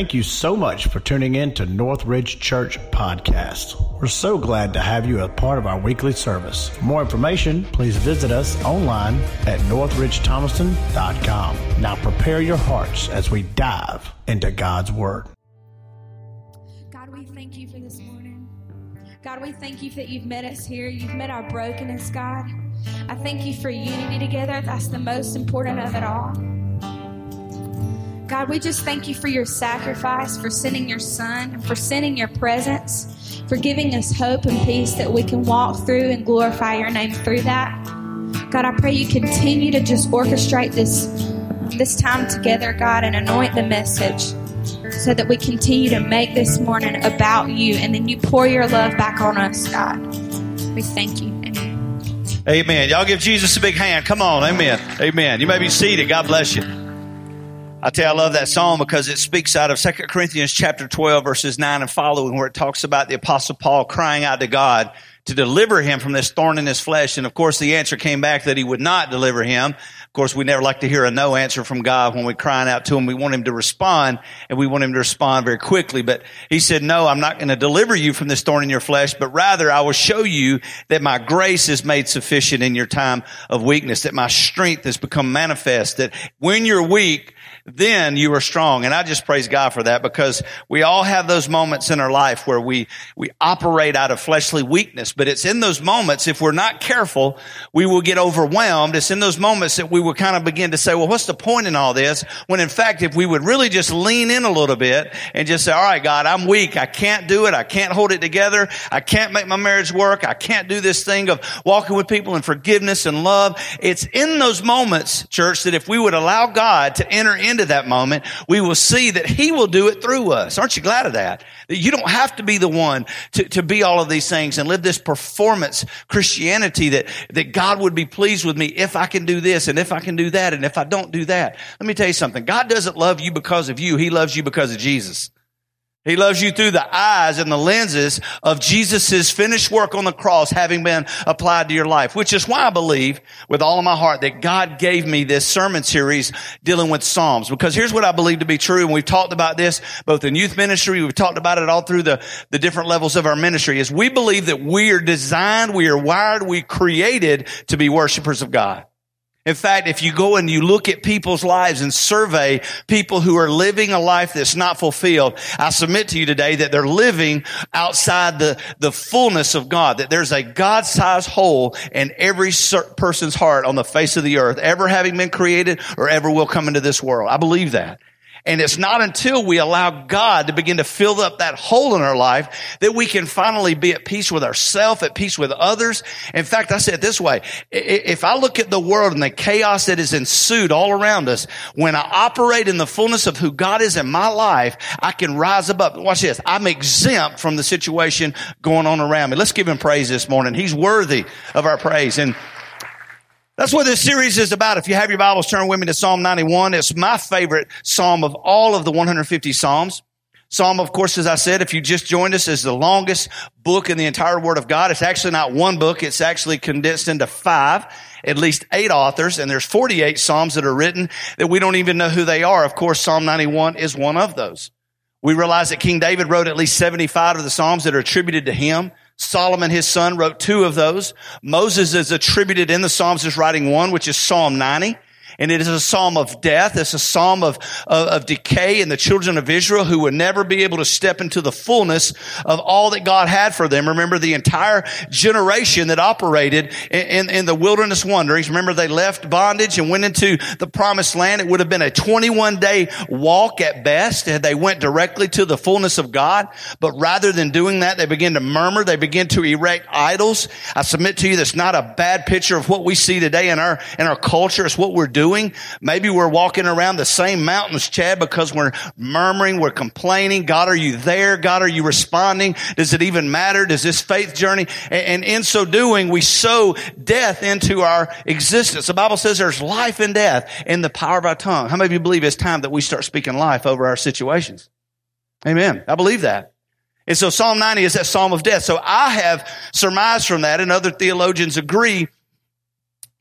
Thank you so much for tuning in to Northridge Church Podcast. We're so glad to have you as part of our weekly service. For more information, please visit us online at northridgethomaston.com. Now prepare your hearts as we dive into God's Word. God, we thank you for this morning. God, we thank you that you've met us here. You've met our brokenness, God. I thank you for unity together. That's the most important of it all. God, we just thank you for your sacrifice, for sending your son, and for sending your presence, for giving us hope and peace that we can walk through and glorify your name through that. God, I pray you continue to just orchestrate this this time together, God, and anoint the message so that we continue to make this morning about you and then you pour your love back on us, God. We thank you. Amen. Amen. Y'all give Jesus a big hand. Come on. Amen. Amen. You may be seated. God bless you. I tell you, I love that song because it speaks out of 2 Corinthians chapter 12 verses 9 and following where it talks about the apostle Paul crying out to God to deliver him from this thorn in his flesh. And of course, the answer came back that he would not deliver him. Of course, we never like to hear a no answer from God when we're crying out to him. We want him to respond and we want him to respond very quickly. But he said, no, I'm not going to deliver you from this thorn in your flesh, but rather I will show you that my grace is made sufficient in your time of weakness, that my strength has become manifest, that when you're weak, then you are strong. And I just praise God for that because we all have those moments in our life where we, we operate out of fleshly weakness. But it's in those moments, if we're not careful, we will get overwhelmed. It's in those moments that we will kind of begin to say, well, what's the point in all this? When in fact, if we would really just lean in a little bit and just say, all right, God, I'm weak. I can't do it. I can't hold it together. I can't make my marriage work. I can't do this thing of walking with people in forgiveness and love. It's in those moments, church, that if we would allow God to enter into that moment, we will see that He will do it through us. Aren't you glad of that? That you don't have to be the one to, to be all of these things and live this performance Christianity that, that God would be pleased with me if I can do this and if I can do that and if I don't do that. Let me tell you something. God doesn't love you because of you. He loves you because of Jesus. He loves you through the eyes and the lenses of Jesus' finished work on the cross having been applied to your life, which is why I believe with all of my heart that God gave me this sermon series dealing with Psalms. Because here's what I believe to be true. And we've talked about this both in youth ministry. We've talked about it all through the, the different levels of our ministry is we believe that we are designed, we are wired, we created to be worshipers of God. In fact, if you go and you look at people's lives and survey people who are living a life that's not fulfilled, I submit to you today that they're living outside the, the fullness of God, that there's a God-sized hole in every person's heart on the face of the earth, ever having been created or ever will come into this world. I believe that. And it's not until we allow God to begin to fill up that hole in our life that we can finally be at peace with ourselves, at peace with others. In fact, I say it this way. If I look at the world and the chaos that is ensued all around us, when I operate in the fullness of who God is in my life, I can rise above. Watch this. I'm exempt from the situation going on around me. Let's give him praise this morning. He's worthy of our praise. And that's what this series is about. If you have your Bibles, turn with me to Psalm 91. It's my favorite psalm of all of the 150 psalms. Psalm, of course, as I said, if you just joined us, is the longest book in the entire Word of God. It's actually not one book. It's actually condensed into five, at least eight authors, and there's 48 Psalms that are written that we don't even know who they are. Of course, Psalm 91 is one of those. We realize that King David wrote at least 75 of the Psalms that are attributed to him. Solomon, his son, wrote two of those. Moses is attributed in the Psalms as writing one, which is Psalm 90 and it is a psalm of death. It's a psalm of, of, of, decay and the children of Israel who would never be able to step into the fullness of all that God had for them. Remember the entire generation that operated in, in, in the wilderness wanderings. Remember they left bondage and went into the promised land. It would have been a 21 day walk at best had they went directly to the fullness of God. But rather than doing that, they began to murmur. They began to erect idols. I submit to you that's not a bad picture of what we see today in our, in our culture. It's what we're doing doing. Maybe we're walking around the same mountains, Chad, because we're murmuring, we're complaining. God, are you there? God, are you responding? Does it even matter? Does this faith journey? And, in so doing, we sow death into our existence. The Bible says there's life and death in the power of our tongue. How many of you believe it's time that we start speaking life over our situations? Amen. I believe that. And so Psalm 90 is that psalm of death. So I have surmised from that, and other theologians agree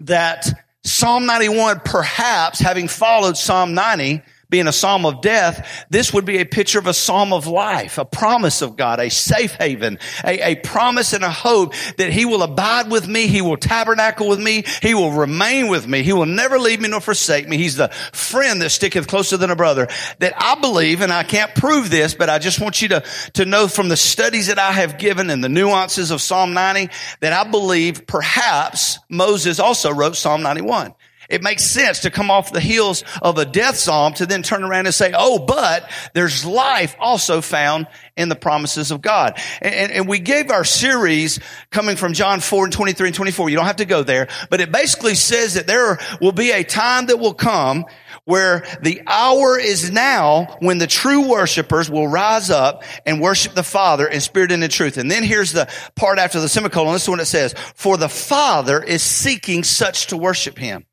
that Psalm 91, perhaps having followed Psalm 90, being a psalm of death, this would be a picture of a psalm of life, a promise of God, a safe haven, a, a, promise and a hope that he will abide with me. He will tabernacle with me. He will remain with me. He will never leave me nor forsake me. He's the friend that sticketh closer than a brother that I believe, and I can't prove this, but I just want you to, to know from the studies that I have given and the nuances of Psalm 90 that I believe perhaps Moses also wrote Psalm 91. It makes sense to come off the heels of a death psalm to then turn around and say, oh, but there's life also found in the promises of God. And, and, we gave our series coming from John 4 and 23 and 24. You don't have to go there, but it basically says that there will be a time that will come where the hour is now when the true worshipers will rise up and worship the Father in spirit and in truth. And then here's the part after the semicolon. This is when it says, for the Father is seeking such to worship him.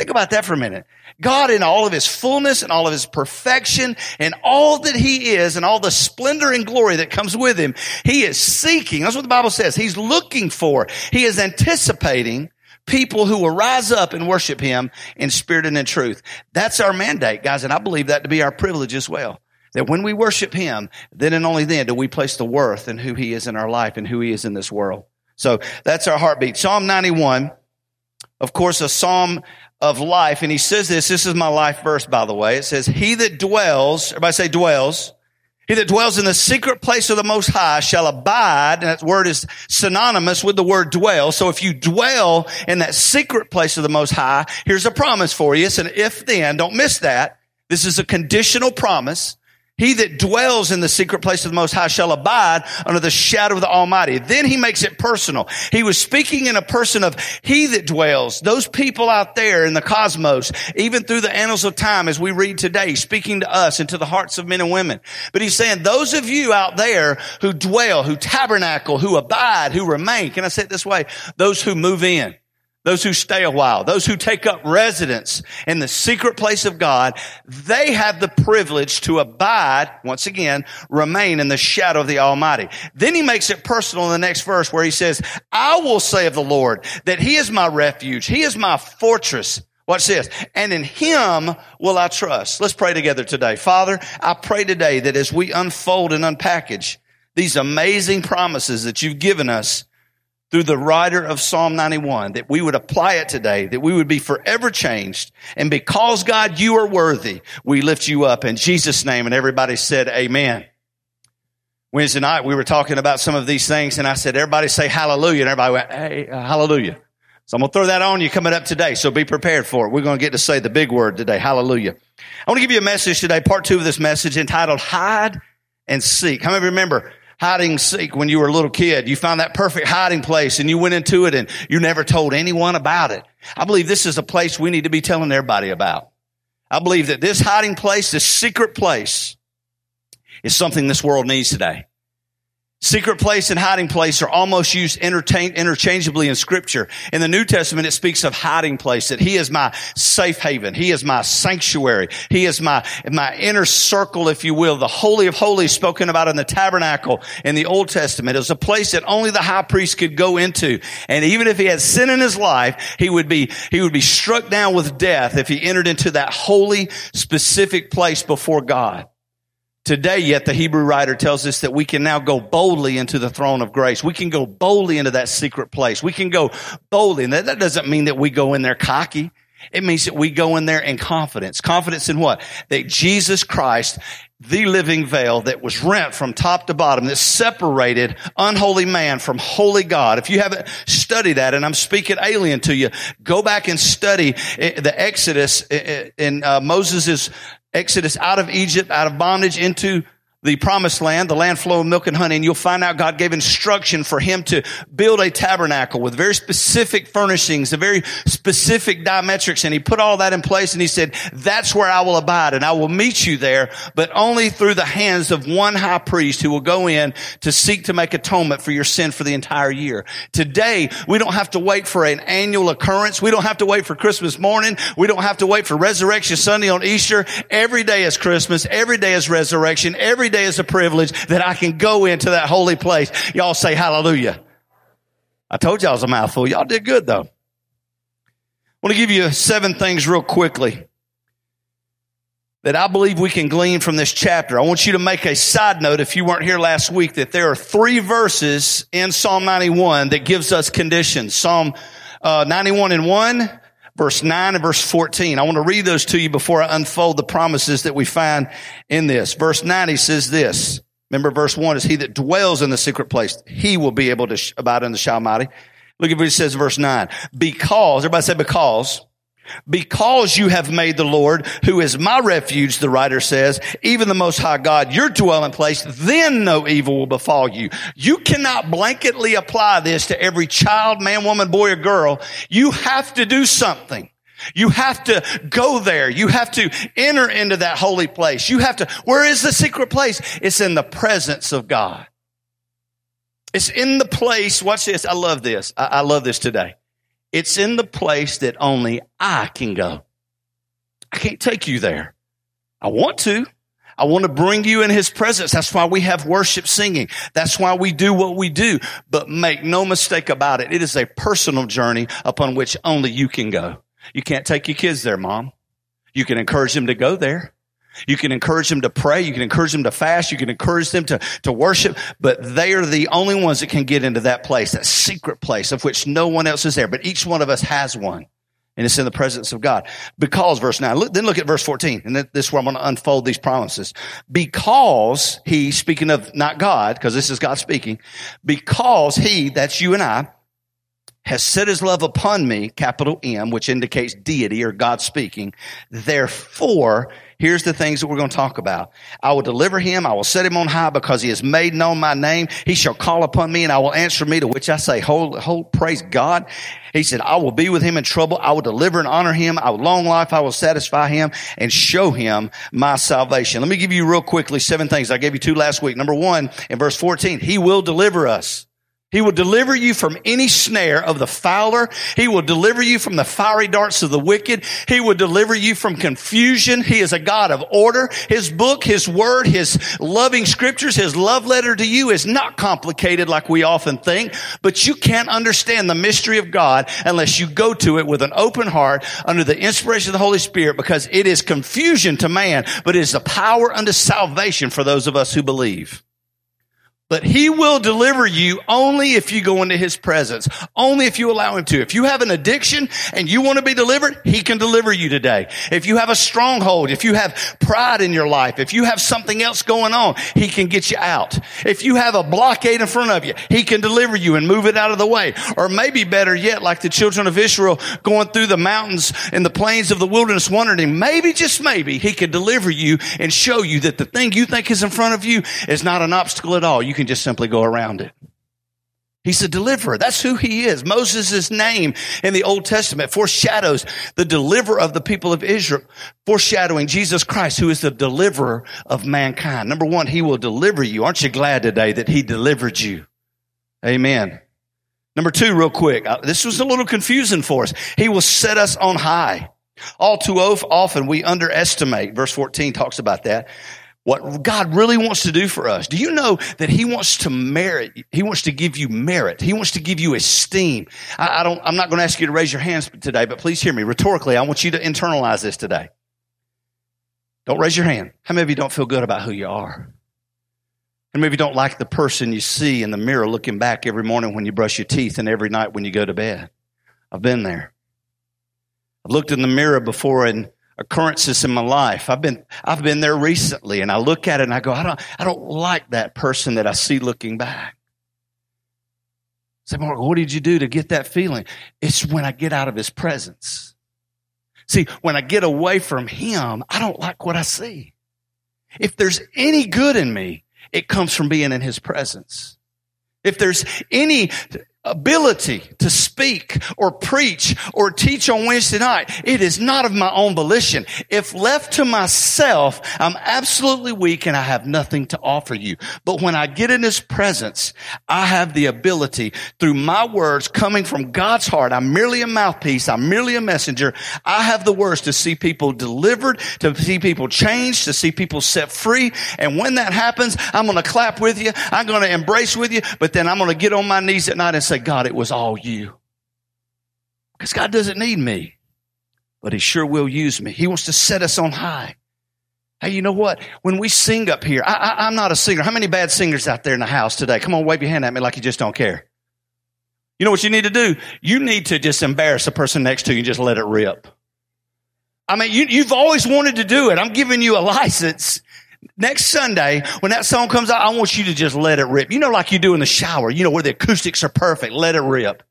Think about that for a minute. God in all of his fullness and all of his perfection and all that he is and all the splendor and glory that comes with him, he is seeking. That's what the Bible says. He's looking for. He is anticipating people who will rise up and worship him in spirit and in truth. That's our mandate, guys. And I believe that to be our privilege as well. That when we worship him, then and only then do we place the worth in who he is in our life and who he is in this world. So that's our heartbeat. Psalm 91, of course, a psalm of life. And he says this, this is my life verse, by the way. It says, he that dwells, everybody say dwells, he that dwells in the secret place of the Most High shall abide, and that word is synonymous with the word dwell. So if you dwell in that secret place of the Most High, here's a promise for you. It's an if then, don't miss that. This is a conditional promise. He that dwells in the secret place of the Most High shall abide under the shadow of the Almighty. Then he makes it personal. He was speaking in a person of he that dwells, those people out there in the cosmos, even through the annals of time as we read today, speaking to us and to the hearts of men and women. But he's saying those of you out there who dwell, who tabernacle, who abide, who remain, can I say it this way? Those who move in those who stay a while, those who take up residence in the secret place of God, they have the privilege to abide, once again, remain in the shadow of the Almighty. Then he makes it personal in the next verse where he says, I will say of the Lord that he is my refuge. He is my fortress. Watch this. And in him will I trust. Let's pray together today. Father, I pray today that as we unfold and unpackage these amazing promises that you've given us, through the writer of Psalm 91, that we would apply it today, that we would be forever changed. And because God, you are worthy, we lift you up in Jesus' name. And everybody said, Amen. Wednesday night, we were talking about some of these things, and I said, Everybody say hallelujah. And everybody went, Hey, uh, hallelujah. So I'm going to throw that on you coming up today. So be prepared for it. We're going to get to say the big word today. Hallelujah. I want to give you a message today, part two of this message entitled Hide and Seek. How many remember hiding seek when you were a little kid. You found that perfect hiding place and you went into it and you never told anyone about it. I believe this is a place we need to be telling everybody about. I believe that this hiding place, this secret place is something this world needs today. Secret place and hiding place are almost used interchangeably in scripture. In the New Testament, it speaks of hiding place, that He is my safe haven. He is my sanctuary. He is my, my inner circle, if you will. The Holy of Holies spoken about in the tabernacle in the Old Testament. is a place that only the high priest could go into. And even if he had sin in his life, he would be, he would be struck down with death if he entered into that holy, specific place before God. Today, yet the Hebrew writer tells us that we can now go boldly into the throne of grace. We can go boldly into that secret place. We can go boldly. And that, that doesn't mean that we go in there cocky. It means that we go in there in confidence. Confidence in what? That Jesus Christ, the living veil that was rent from top to bottom, that separated unholy man from holy God. If you haven't studied that, and I'm speaking alien to you, go back and study eh, the Exodus eh, eh, in uh, Moses' Exodus out of Egypt, out of bondage into the promised land, the land flowing milk and honey, and you'll find out God gave instruction for him to build a tabernacle with very specific furnishings, a very specific diametrics, and he put all that in place and he said, that's where I will abide and I will meet you there, but only through the hands of one high priest who will go in to seek to make atonement for your sin for the entire year. Today, we don't have to wait for an annual occurrence. We don't have to wait for Christmas morning. We don't have to wait for Resurrection Sunday on Easter. Every day is Christmas. Every day is resurrection. Every day is a privilege that I can go into that holy place. Y'all say hallelujah. I told y'all it was a mouthful. Y'all did good though. I want to give you seven things real quickly that I believe we can glean from this chapter. I want you to make a side note if you weren't here last week that there are three verses in Psalm 91 that gives us conditions. Psalm uh, 91 and 1, verse 9 and verse 14. I want to read those to you before I unfold the promises that we find in this. Verse 9, he says this. Remember verse 1 is he that dwells in the secret place. He will be able to abide in the Almighty. Look at what he says verse 9. Because, everybody say because because you have made the Lord, who is my refuge, the writer says, even the most high God, your dwelling place, then no evil will befall you. You cannot blanketly apply this to every child, man, woman, boy, or girl. You have to do something. You have to go there. You have to enter into that holy place. You have to, where is the secret place? It's in the presence of God. It's in the place, watch this, I love this. I, I love this today. It's in the place that only I can go. I can't take you there. I want to. I want to bring you in his presence. That's why we have worship singing. That's why we do what we do. But make no mistake about it. It is a personal journey upon which only you can go. You can't take your kids there, mom. You can encourage them to go there. You can encourage them to pray. You can encourage them to fast. You can encourage them to, to worship, but they are the only ones that can get into that place, that secret place of which no one else is there. But each one of us has one. And it's in the presence of God. Because, verse 9, look, then look at verse 14. And this is where I'm going to unfold these promises. Because he, speaking of not God, because this is God speaking, because he, that's you and I, has set his love upon me, capital M, which indicates deity or God speaking. Therefore, here's the things that we're going to talk about. I will deliver him. I will set him on high because he has made known my name. He shall call upon me and I will answer me to which I say, hold, hold, praise God. He said, I will be with him in trouble. I will deliver and honor him. I will long life. I will satisfy him and show him my salvation. Let me give you real quickly seven things. I gave you two last week. Number one, in verse 14, he will deliver us. He will deliver you from any snare of the fowler. He will deliver you from the fiery darts of the wicked. He will deliver you from confusion. He is a God of order. His book, His word, His loving scriptures, His love letter to you is not complicated like we often think, but you can't understand the mystery of God unless you go to it with an open heart under the inspiration of the Holy Spirit because it is confusion to man, but it is the power unto salvation for those of us who believe. But he will deliver you only if you go into his presence. Only if you allow him to. If you have an addiction and you want to be delivered, he can deliver you today. If you have a stronghold, if you have pride in your life, if you have something else going on, he can get you out. If you have a blockade in front of you, he can deliver you and move it out of the way. Or maybe better yet, like the children of Israel going through the mountains and the plains of the wilderness wondering, maybe, just maybe, he can deliver you and show you that the thing you think is in front of you is not an obstacle at all. You can just simply go around it. He's a deliverer. That's who he is. Moses' name in the Old Testament foreshadows the deliverer of the people of Israel, foreshadowing Jesus Christ, who is the deliverer of mankind. Number one, he will deliver you. Aren't you glad today that he delivered you? Amen. Number two, real quick. Uh, this was a little confusing for us. He will set us on high. All too often we underestimate, verse 14 talks about that, what God really wants to do for us. Do you know that He wants to merit? He wants to give you merit. He wants to give you esteem. I, I don't, I'm not going to ask you to raise your hands today, but please hear me rhetorically. I want you to internalize this today. Don't raise your hand. How many of you don't feel good about who you are? And maybe you don't like the person you see in the mirror looking back every morning when you brush your teeth and every night when you go to bed. I've been there. I've looked in the mirror before and occurrences in my life. I've been, I've been there recently and I look at it and I go, I don't, I don't like that person that I see looking back. say, Mark, what did you do to get that feeling? It's when I get out of his presence. See, when I get away from him, I don't like what I see. If there's any good in me, it comes from being in his presence. If there's any ability to speak or preach or teach on Wednesday night. It is not of my own volition. If left to myself, I'm absolutely weak and I have nothing to offer you. But when I get in His presence, I have the ability through my words coming from God's heart. I'm merely a mouthpiece. I'm merely a messenger. I have the words to see people delivered, to see people changed, to see people set free. And when that happens, I'm going to clap with you. I'm going to embrace with you, but then I'm going to get on my knees at night and say, God, it was all you. Because God doesn't need me, but He sure will use me. He wants to set us on high. Hey, you know what? When we sing up here, I, am not a singer. How many bad singers out there in the house today? Come on, wave your hand at me like you just don't care. You know what you need to do? You need to just embarrass the person next to you and just let it rip. I mean, you, you've always wanted to do it. I'm giving you a license. Next Sunday, when that song comes out, I want you to just let it rip. You know, like you do in the shower, you know, where the acoustics are perfect. Let it rip.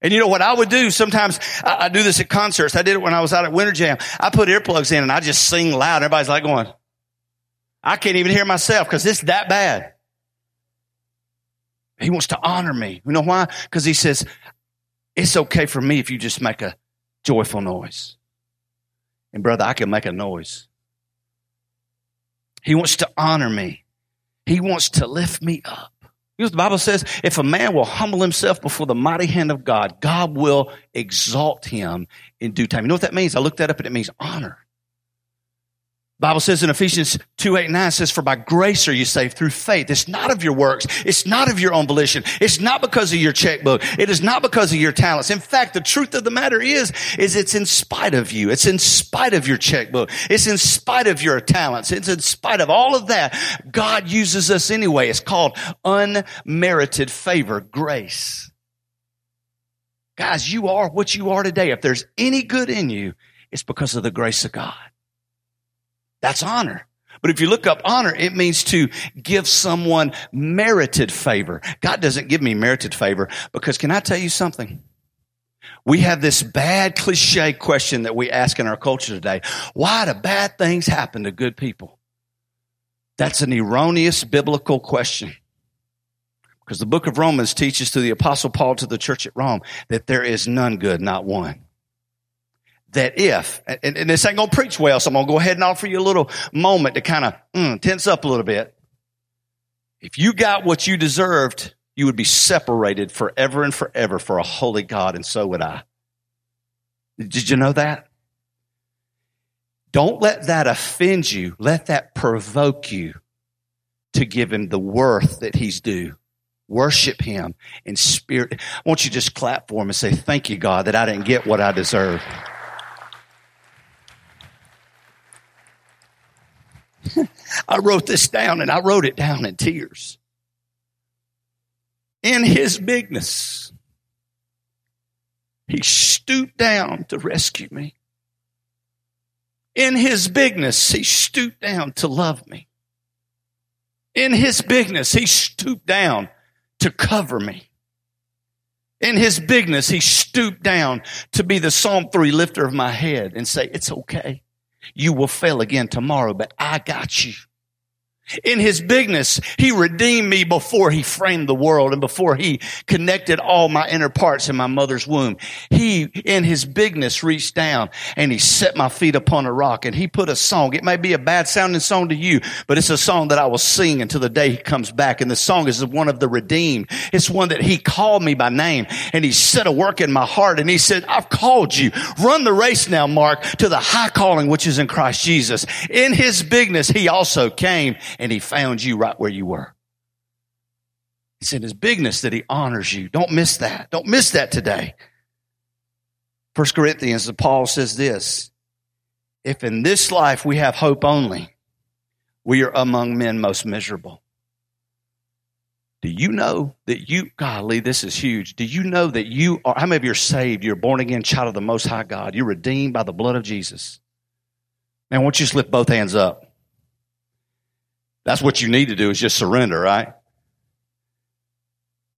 And you know what I would do? Sometimes I, I, do this at concerts. I did it when I was out at Winter Jam. I put earplugs in and I just sing loud. Everybody's like going, I can't even hear myself because it's that bad. He wants to honor me. You know why? Because he says, it's okay for me if you just make a joyful noise. And brother, I can make a noise. He wants to honor me. He wants to lift me up. You know the Bible says? If a man will humble himself before the mighty hand of God, God will exalt him in due time. You know what that means? I looked that up and it means honor. Bible says in Ephesians 2, 8, 9 says, for by grace are you saved through faith. It's not of your works. It's not of your own volition. It's not because of your checkbook. It is not because of your talents. In fact, the truth of the matter is, is it's in spite of you. It's in spite of your checkbook. It's in spite of your talents. It's in spite of all of that. God uses us anyway. It's called unmerited favor, grace. Guys, you are what you are today. If there's any good in you, it's because of the grace of God. That's honor. But if you look up honor, it means to give someone merited favor. God doesn't give me merited favor because can I tell you something? We have this bad cliche question that we ask in our culture today. Why do bad things happen to good people? That's an erroneous biblical question. Because the book of Romans teaches through the apostle Paul to the church at Rome that there is none good, not one that if, and, and, this ain't gonna preach well, so I'm gonna go ahead and offer you a little moment to kind of mm, tense up a little bit. If you got what you deserved, you would be separated forever and forever for a holy God, and so would I. Did you know that? Don't let that offend you. Let that provoke you to give him the worth that he's due. Worship him in spirit. Won't you just clap for him and say, thank you, God, that I didn't get what I deserved. I wrote this down and I wrote it down in tears. In his bigness, he stooped down to rescue me. In his bigness, he stooped down to love me. In his bigness, he stooped down to cover me. In his bigness, he stooped down to be the Psalm 3 lifter of my head and say, it's okay. You will fail again tomorrow, but I got you. In his bigness, he redeemed me before he framed the world and before he connected all my inner parts in my mother's womb. He, in his bigness, reached down and he set my feet upon a rock and he put a song. It may be a bad sounding song to you, but it's a song that I will sing until the day he comes back. And the song is one of the redeemed. It's one that he called me by name and he set a work in my heart and he said, I've called you. Run the race now, Mark, to the high calling which is in Christ Jesus. In his bigness, he also came and he found you right where you were. It's in his bigness that he honors you. Don't miss that. Don't miss that today. First Corinthians, Paul says this, if in this life we have hope only, we are among men most miserable. Do you know that you, golly, this is huge. Do you know that you are, how many of you are saved? You're born again child of the Most High God. You're redeemed by the blood of Jesus. Now, I want you to lift both hands up. That's what you need to do is just surrender, right?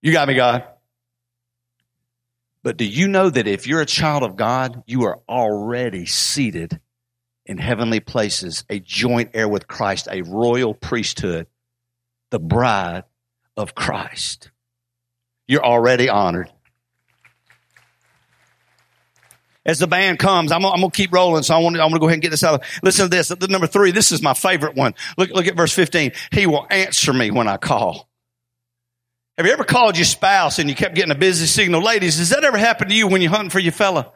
You got me, God. But do you know that if you're a child of God, you are already seated in heavenly places, a joint heir with Christ, a royal priesthood, the bride of Christ? You're already honored. As the band comes, I'm, I'm going to keep rolling, so I want, to, I want to go ahead and get this out. Listen to this. Number three, this is my favorite one. Look, look at verse 15. He will answer me when I call. Have you ever called your spouse and you kept getting a busy signal? Ladies, does that ever happen to you when you're hunting for your fella?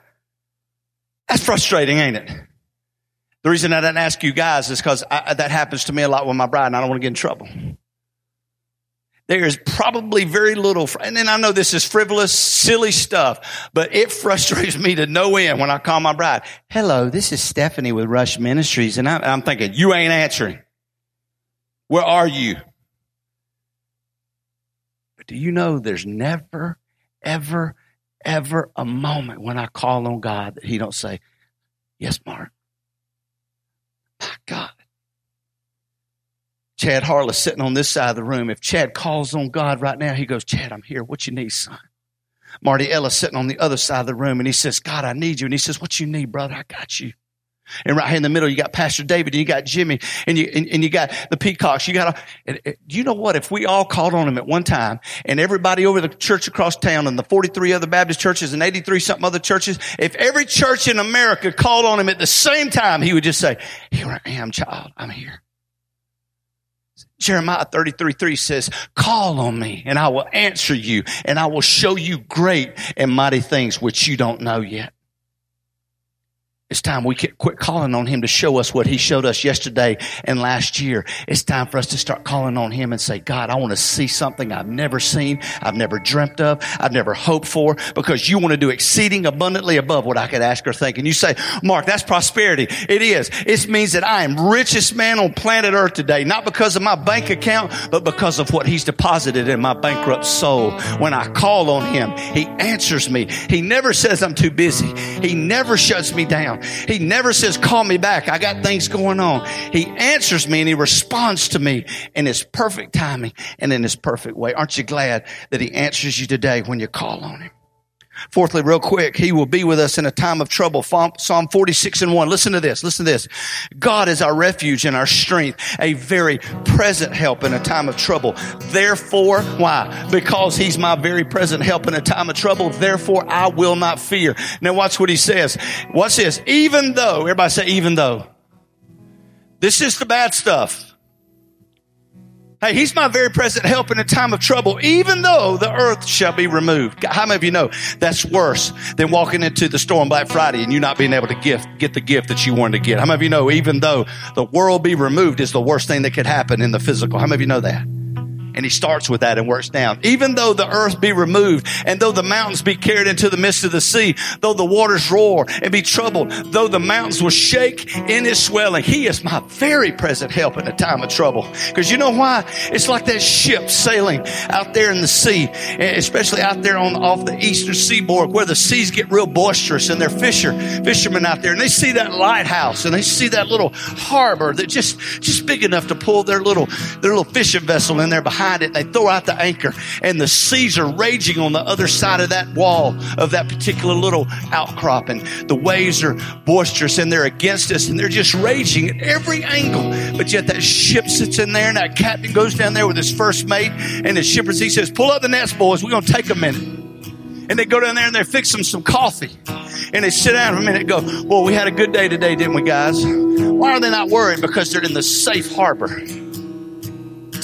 That's frustrating, ain't it? The reason I didn't ask you guys is because that happens to me a lot with my bride and I don't want to get in trouble. There is probably very little, and then I know this is frivolous, silly stuff, but it frustrates me to no end when I call my bride. Hello, this is Stephanie with Rush Ministries. And I'm thinking, you ain't answering. Where are you? But do you know there's never, ever, ever a moment when I call on God that He don't say, Yes, Mark. My God. Chad Harless sitting on this side of the room. If Chad calls on God right now, he goes, Chad, I'm here. What you need, son? Marty Ellis sitting on the other side of the room and he says, God, I need you. And he says, what you need, brother? I got you. And right here in the middle, you got Pastor David and you got Jimmy and you, and, and you got the Peacocks. You got, a, you know what? If we all called on him at one time and everybody over the church across town and the 43 other Baptist churches and 83 something other churches, if every church in America called on him at the same time, he would just say, here I am, child. I'm here. Jeremiah 33, 3 says, call on me and I will answer you and I will show you great and mighty things which you don't know yet. It's time we quit calling on him to show us what he showed us yesterday and last year. It's time for us to start calling on him and say, God, I want to see something I've never seen, I've never dreamt of, I've never hoped for, because you want to do exceeding abundantly above what I could ask or think. And you say, Mark, that's prosperity. It is. It means that I am richest man on planet earth today, not because of my bank account, but because of what he's deposited in my bankrupt soul. When I call on him, he answers me. He never says I'm too busy. He never shuts me down. He never says, call me back. I got things going on. He answers me and he responds to me in his perfect timing and in his perfect way. Aren't you glad that he answers you today when you call on him? Fourthly, real quick, he will be with us in a time of trouble. Psalm 46 and 1. Listen to this. Listen to this. God is our refuge and our strength, a very present help in a time of trouble. Therefore, why? Because he's my very present help in a time of trouble. Therefore, I will not fear. Now watch what he says. Watch this. Even though, everybody say even though. This is the bad stuff. Hey, he's my very present help in a time of trouble, even though the earth shall be removed. How many of you know that's worse than walking into the store on Black Friday and you not being able to gift, get the gift that you wanted to get? How many of you know even though the world be removed is the worst thing that could happen in the physical? How many of you know that? And he starts with that and works down. Even though the earth be removed and though the mountains be carried into the midst of the sea, though the waters roar and be troubled, though the mountains will shake in his swelling, he is my very present help in a time of trouble. Because you know why? It's like that ship sailing out there in the sea, especially out there on off the eastern seaboard where the seas get real boisterous and they're fisher, fishermen out there and they see that lighthouse and they see that little harbor that just, just big enough to pull their little, their little fishing vessel in there behind behind it. They throw out the anchor and the seas are raging on the other side of that wall of that particular little outcrop. And the waves are boisterous and they're against us and they're just raging at every angle. But yet that ship sits in there and that captain goes down there with his first mate and the shipper, he says, pull up the nets, boys. We're going to take a minute. And they go down there and they fix them some coffee. And they sit down for a minute and go, well, we had a good day today, didn't we, guys? Why are they not worried? Because they're in the safe harbor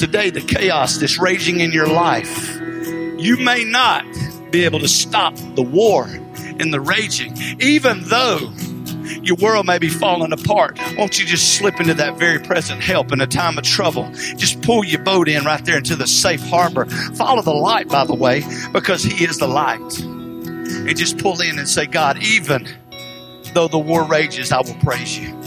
today, the chaos that's raging in your life, you may not be able to stop the war and the raging, even though your world may be falling apart. Won't you just slip into that very present help in a time of trouble? Just pull your boat in right there into the safe harbor. Follow the light, by the way, because He is the light. And just pull in and say, God, even though the war rages, I will praise you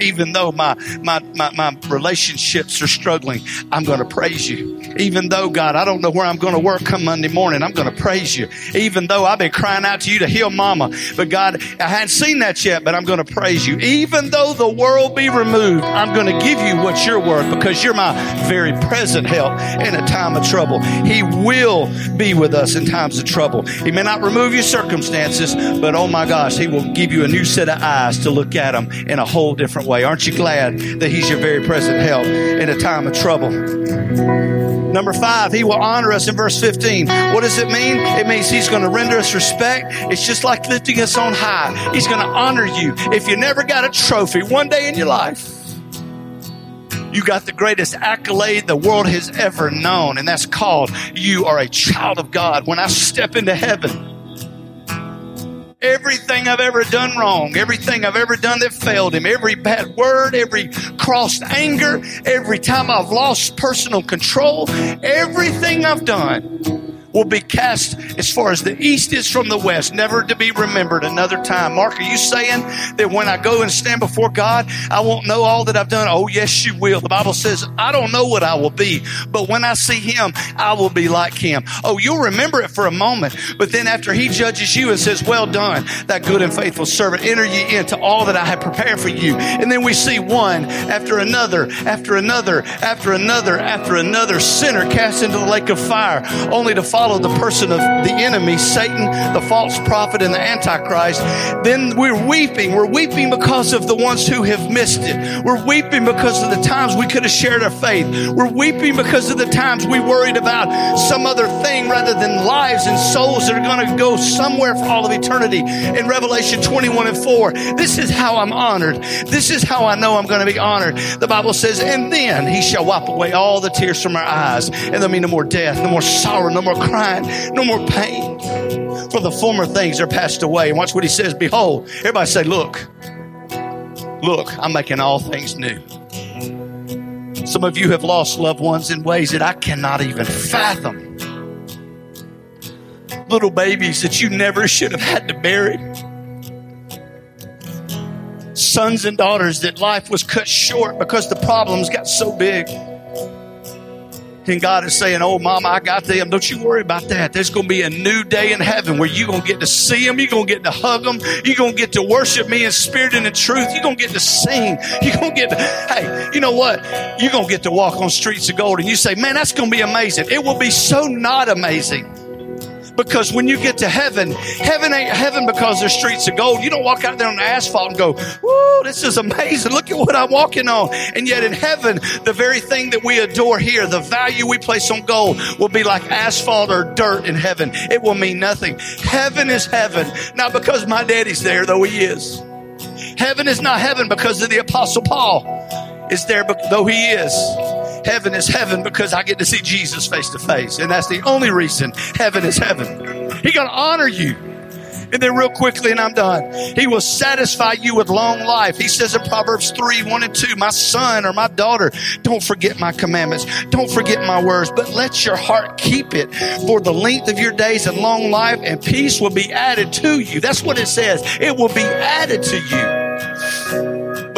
even though my, my, my, my relationships are struggling, I'm going to praise you. Even though, God, I don't know where I'm going to work come Monday morning, I'm going to praise you. Even though I've been crying out to you to heal mama, but God, I hadn't seen that yet, but I'm going to praise you. Even though the world be removed, I'm going to give you what you're worth because you're my very present help in a time of trouble. He will be with us in times of trouble. He may not remove your circumstances, but oh my gosh, He will give you a new set of eyes to look at them in a whole different way. Aren't you glad that He's your very present help in a time of trouble? Number five, He will honor us in verse 15. What does it mean? It means He's going to render us respect. It's just like lifting us on high. He's going to honor you. If you never got a trophy one day in your life, you got the greatest accolade the world has ever known, and that's called you are a child of God. When I step into heaven, Everything I've ever done wrong, everything I've ever done that failed him, every bad word, every crossed anger, every time I've lost personal control, everything I've done will be cast as far as the east is from the west, never to be remembered another time. Mark, are you saying that when I go and stand before God, I won't know all that I've done? Oh, yes, you will. The Bible says, I don't know what I will be, but when I see Him, I will be like Him. Oh, you'll remember it for a moment, but then after He judges you and says, Well done, that good and faithful servant, enter ye into all that I have prepared for you. And then we see one after another, after another, after another, after another sinner cast into the lake of fire, only to follow the person of the enemy, Satan, the false prophet, and the Antichrist, then we're weeping. We're weeping because of the ones who have missed it. We're weeping because of the times we could have shared our faith. We're weeping because of the times we worried about some other thing rather than lives and souls that are going to go somewhere for all of eternity. In Revelation 21 and 4, this is how I'm honored. This is how I know I'm going to be honored. The Bible says, and then he shall wipe away all the tears from our eyes. And there'll be no more death, no more sorrow, no more crying, no more pain. For the former things are passed away. And watch what he says. Behold, everybody say, look, look, I'm making all things new. Some of you have lost loved ones in ways that I cannot even fathom. Little babies that you never should have had to bury. Sons and daughters that life was cut short because the problems got so big. And God is saying, Oh, mama, I got them. Don't you worry about that. There's going to be a new day in heaven where you're going to get to see them. You're going to get to hug them. You're going to get to worship me in spirit and in truth. You're going to get to sing. You're going to get to, hey, you know what? You're going to get to walk on streets of gold. And you say, Man, that's going to be amazing. It will be so not amazing. Because when you get to heaven, heaven ain't heaven because there's streets of gold. You don't walk out there on the asphalt and go, whoa, this is amazing. Look at what I'm walking on. And yet in heaven, the very thing that we adore here, the value we place on gold will be like asphalt or dirt in heaven. It will mean nothing. Heaven is heaven. Not because my daddy's there, though he is. Heaven is not heaven because of the apostle Paul is there, though he is. Heaven is heaven because I get to see Jesus face to face. And that's the only reason heaven is heaven. He's going to honor you. And then, real quickly, and I'm done. He will satisfy you with long life. He says in Proverbs 3 1 and 2, My son or my daughter, don't forget my commandments. Don't forget my words, but let your heart keep it for the length of your days and long life, and peace will be added to you. That's what it says. It will be added to you.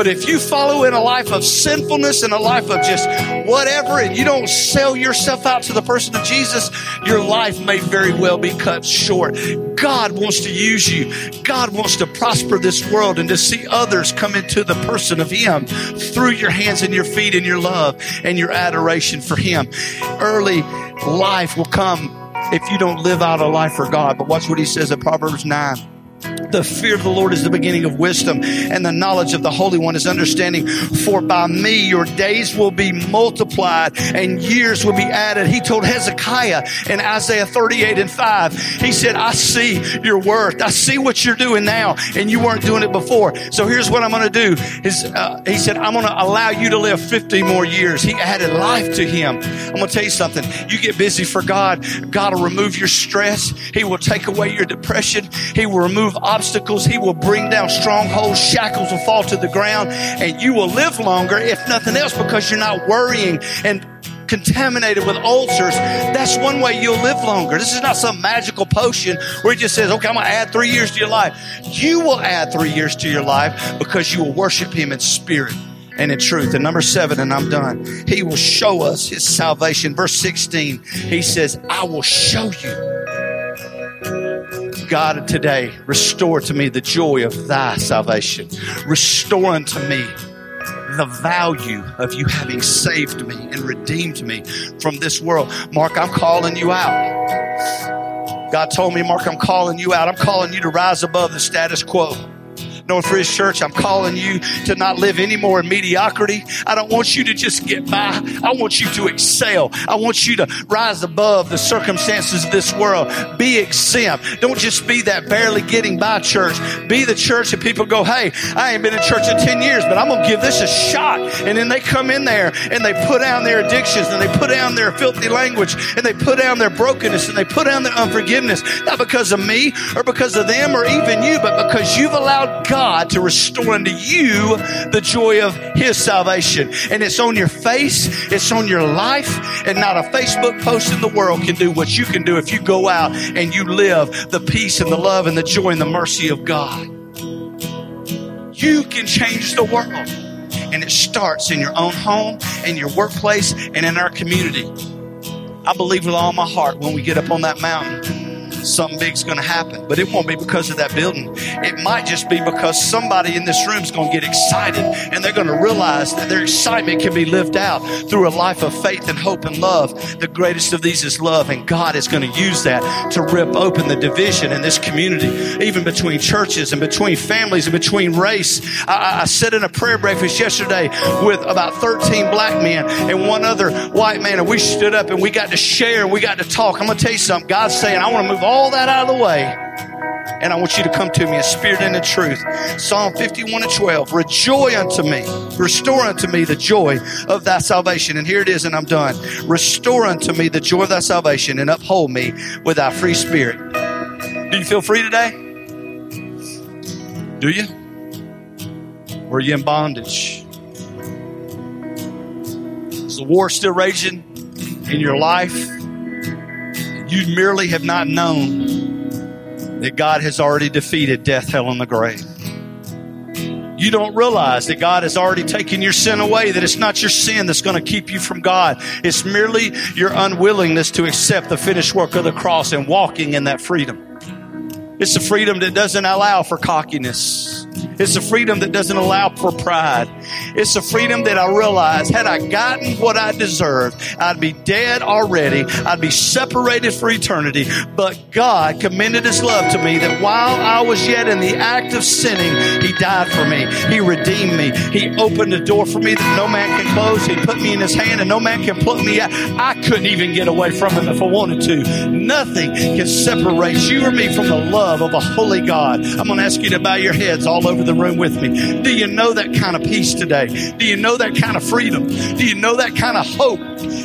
But if you follow in a life of sinfulness and a life of just whatever, and you don't sell yourself out to the person of Jesus, your life may very well be cut short. God wants to use you. God wants to prosper this world and to see others come into the person of Him through your hands and your feet and your love and your adoration for Him. Early life will come if you don't live out a life for God. But watch what He says in Proverbs 9. The fear of the Lord is the beginning of wisdom, and the knowledge of the Holy One is understanding. For by me your days will be multiplied and years will be added. He told Hezekiah in Isaiah 38 and 5, he said, I see your worth. I see what you're doing now, and you weren't doing it before. So here's what I'm going to do. His, uh, he said, I'm going to allow you to live 50 more years. He added life to him. I'm going to tell you something. You get busy for God, God will remove your stress. He will take away your depression. He will remove obstacles. He will bring down strongholds. Shackles will fall to the ground and you will live longer, if nothing else, because you're not worrying and contaminated with ulcers, that's one way you'll live longer. This is not some magical potion where it just says, okay, I'm going to add three years to your life. You will add three years to your life because you will worship Him in spirit and in truth. And number seven, and I'm done. He will show us His salvation. Verse 16, He says, I will show you God, today, restore to me the joy of thy salvation. Restore unto me the value of you having saved me and redeemed me from this world. Mark, I'm calling you out. God told me, Mark, I'm calling you out. I'm calling you to rise above the status quo. Northridge Church, I'm calling you to not live anymore in mediocrity. I don't want you to just get by. I want you to excel. I want you to rise above the circumstances of this world. Be exempt. Don't just be that barely getting by church. Be the church that people go, hey, I ain't been in church in 10 years, but I'm going to give this a shot. And then they come in there and they put down their addictions and they put down their filthy language and they put down their brokenness and they put down their unforgiveness. Not because of me or because of them or even you, but because you've allowed God to restore unto you the joy of His salvation. And it's on your face, it's on your life, and not a Facebook post in the world can do what you can do if you go out and you live the peace and the love and the joy and the mercy of God. You can change the world. And it starts in your own home, in your workplace, and in our community. I believe with all my heart when we get up on that mountain something big's going to happen. But it won't be because of that building. It might just be because somebody in this room is going to get excited and they're going to realize that their excitement can be lived out through a life of faith and hope and love. The greatest of these is love, and God is going to use that to rip open the division in this community, even between churches and between families and between race. I, I sat in a prayer breakfast yesterday with about 13 black men and one other white man, and we stood up and we got to share and we got to talk. I'm going to tell you something. God's saying, I want to move all that out of the way. And I want you to come to me in spirit and in truth. Psalm 51 and 12. Rejoice unto me. Restore unto me the joy of thy salvation. And here it is, and I'm done. Restore unto me the joy of thy salvation and uphold me with thy free spirit. Do you feel free today? Do you? Or are you in bondage? Is the war still raging in your life? You merely have not known that God has already defeated death, hell, and the grave. You don't realize that God has already taken your sin away, that it's not your sin that's going to keep you from God. It's merely your unwillingness to accept the finished work of the cross and walking in that freedom. It's a freedom that doesn't allow for cockiness. It's a freedom that doesn't allow for pride. It's a freedom that I realize had I gotten what I deserved, I'd be dead already. I'd be separated for eternity. But God commended His love to me that while I was yet in the act of sinning, He died for me. He redeemed me. He opened a door for me that no man can close. He put me in His hand and no man can pluck me out. I couldn't even get away from Him if I wanted to. Nothing can separate you or me from the love of a holy God. I'm going to ask you to bow your heads all over the room with me. Do you know that kind of peace today? Do you know that kind of freedom? Do you know that kind of hope?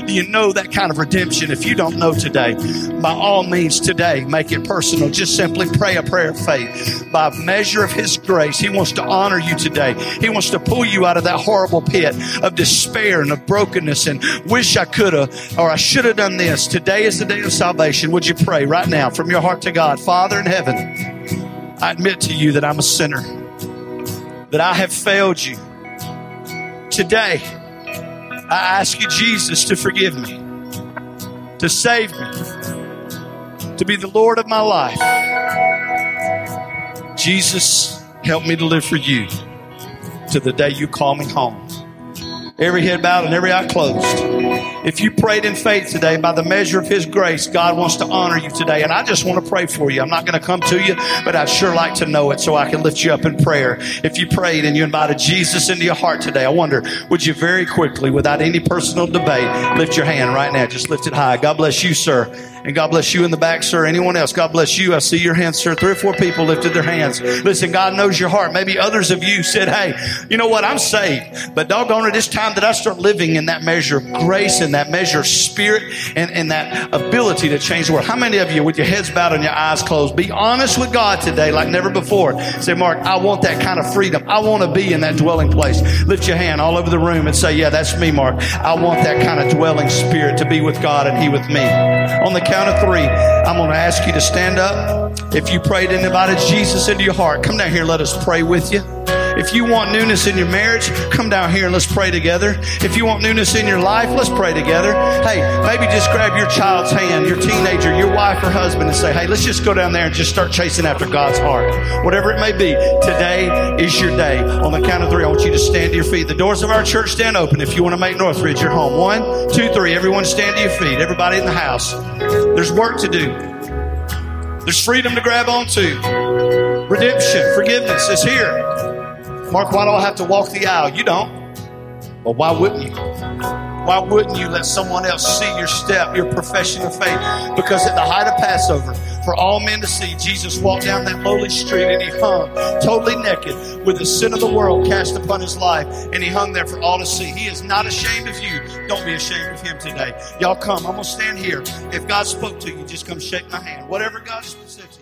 Do you know that kind of redemption? If you don't know today, by all means today, make it personal. Just simply pray a prayer of faith. By measure of His grace, He wants to honor you today. He wants to pull you out of that horrible pit of despair and of brokenness and wish I could have or I should have done this. Today is the day of salvation. Would you pray right now from your heart to God? Father in heaven, I admit to you that I'm a sinner that I have failed you. Today, I ask you, Jesus, to forgive me, to save me, to be the Lord of my life. Jesus, help me to live for you to the day you call me home. Every head bowed and every eye closed. If you prayed in faith today by the measure of His grace, God wants to honor you today. And I just want to pray for you. I'm not going to come to you, but I'd sure like to know it so I can lift you up in prayer. If you prayed and you invited Jesus into your heart today, I wonder, would you very quickly, without any personal debate, lift your hand right now? Just lift it high. God bless you, sir. And God bless you in the back, sir. Anyone else? God bless you. I see your hands, sir. Three or four people lifted their hands. Listen, God knows your heart. Maybe others of you said, Hey, you know what? I'm saved. But doggone it, it's time that I start living in that measure of grace and that measure of spirit and, and that ability to change the world. How many of you, with your heads bowed and your eyes closed, be honest with God today like never before? Say, Mark, I want that kind of freedom. I want to be in that dwelling place. Lift your hand all over the room and say, Yeah, that's me, Mark. I want that kind of dwelling spirit to be with God and He with me. On the count of three, I'm going to ask you to stand up. If you prayed and invited Jesus into your heart, come down here. Let us pray with you. If you want newness in your marriage, come down here and let's pray together. If you want newness in your life, let's pray together. Hey, maybe just grab your child's hand, your teenager, your wife or husband and say, hey, let's just go down there and just start chasing after God's heart. Whatever it may be, today is your day. On the count of three, I want you to stand to your feet. The doors of our church stand open if you want to make Northridge your home. One, two, three. Everyone stand to your feet. Everybody in the house. There's work to do. There's freedom to grab onto. Redemption, forgiveness is here. Mark, why do I have to walk the aisle? You don't. Well, why wouldn't you? Why wouldn't you let someone else see your step, your profession of faith? Because at the height of Passover, for all men to see, Jesus walked down that lowly street and he hung totally naked with the sin of the world cast upon his life. And he hung there for all to see. He is not ashamed of you. Don't be ashamed of him today. Y'all come. I'm going to stand here. If God spoke to you, just come shake my hand. Whatever God you.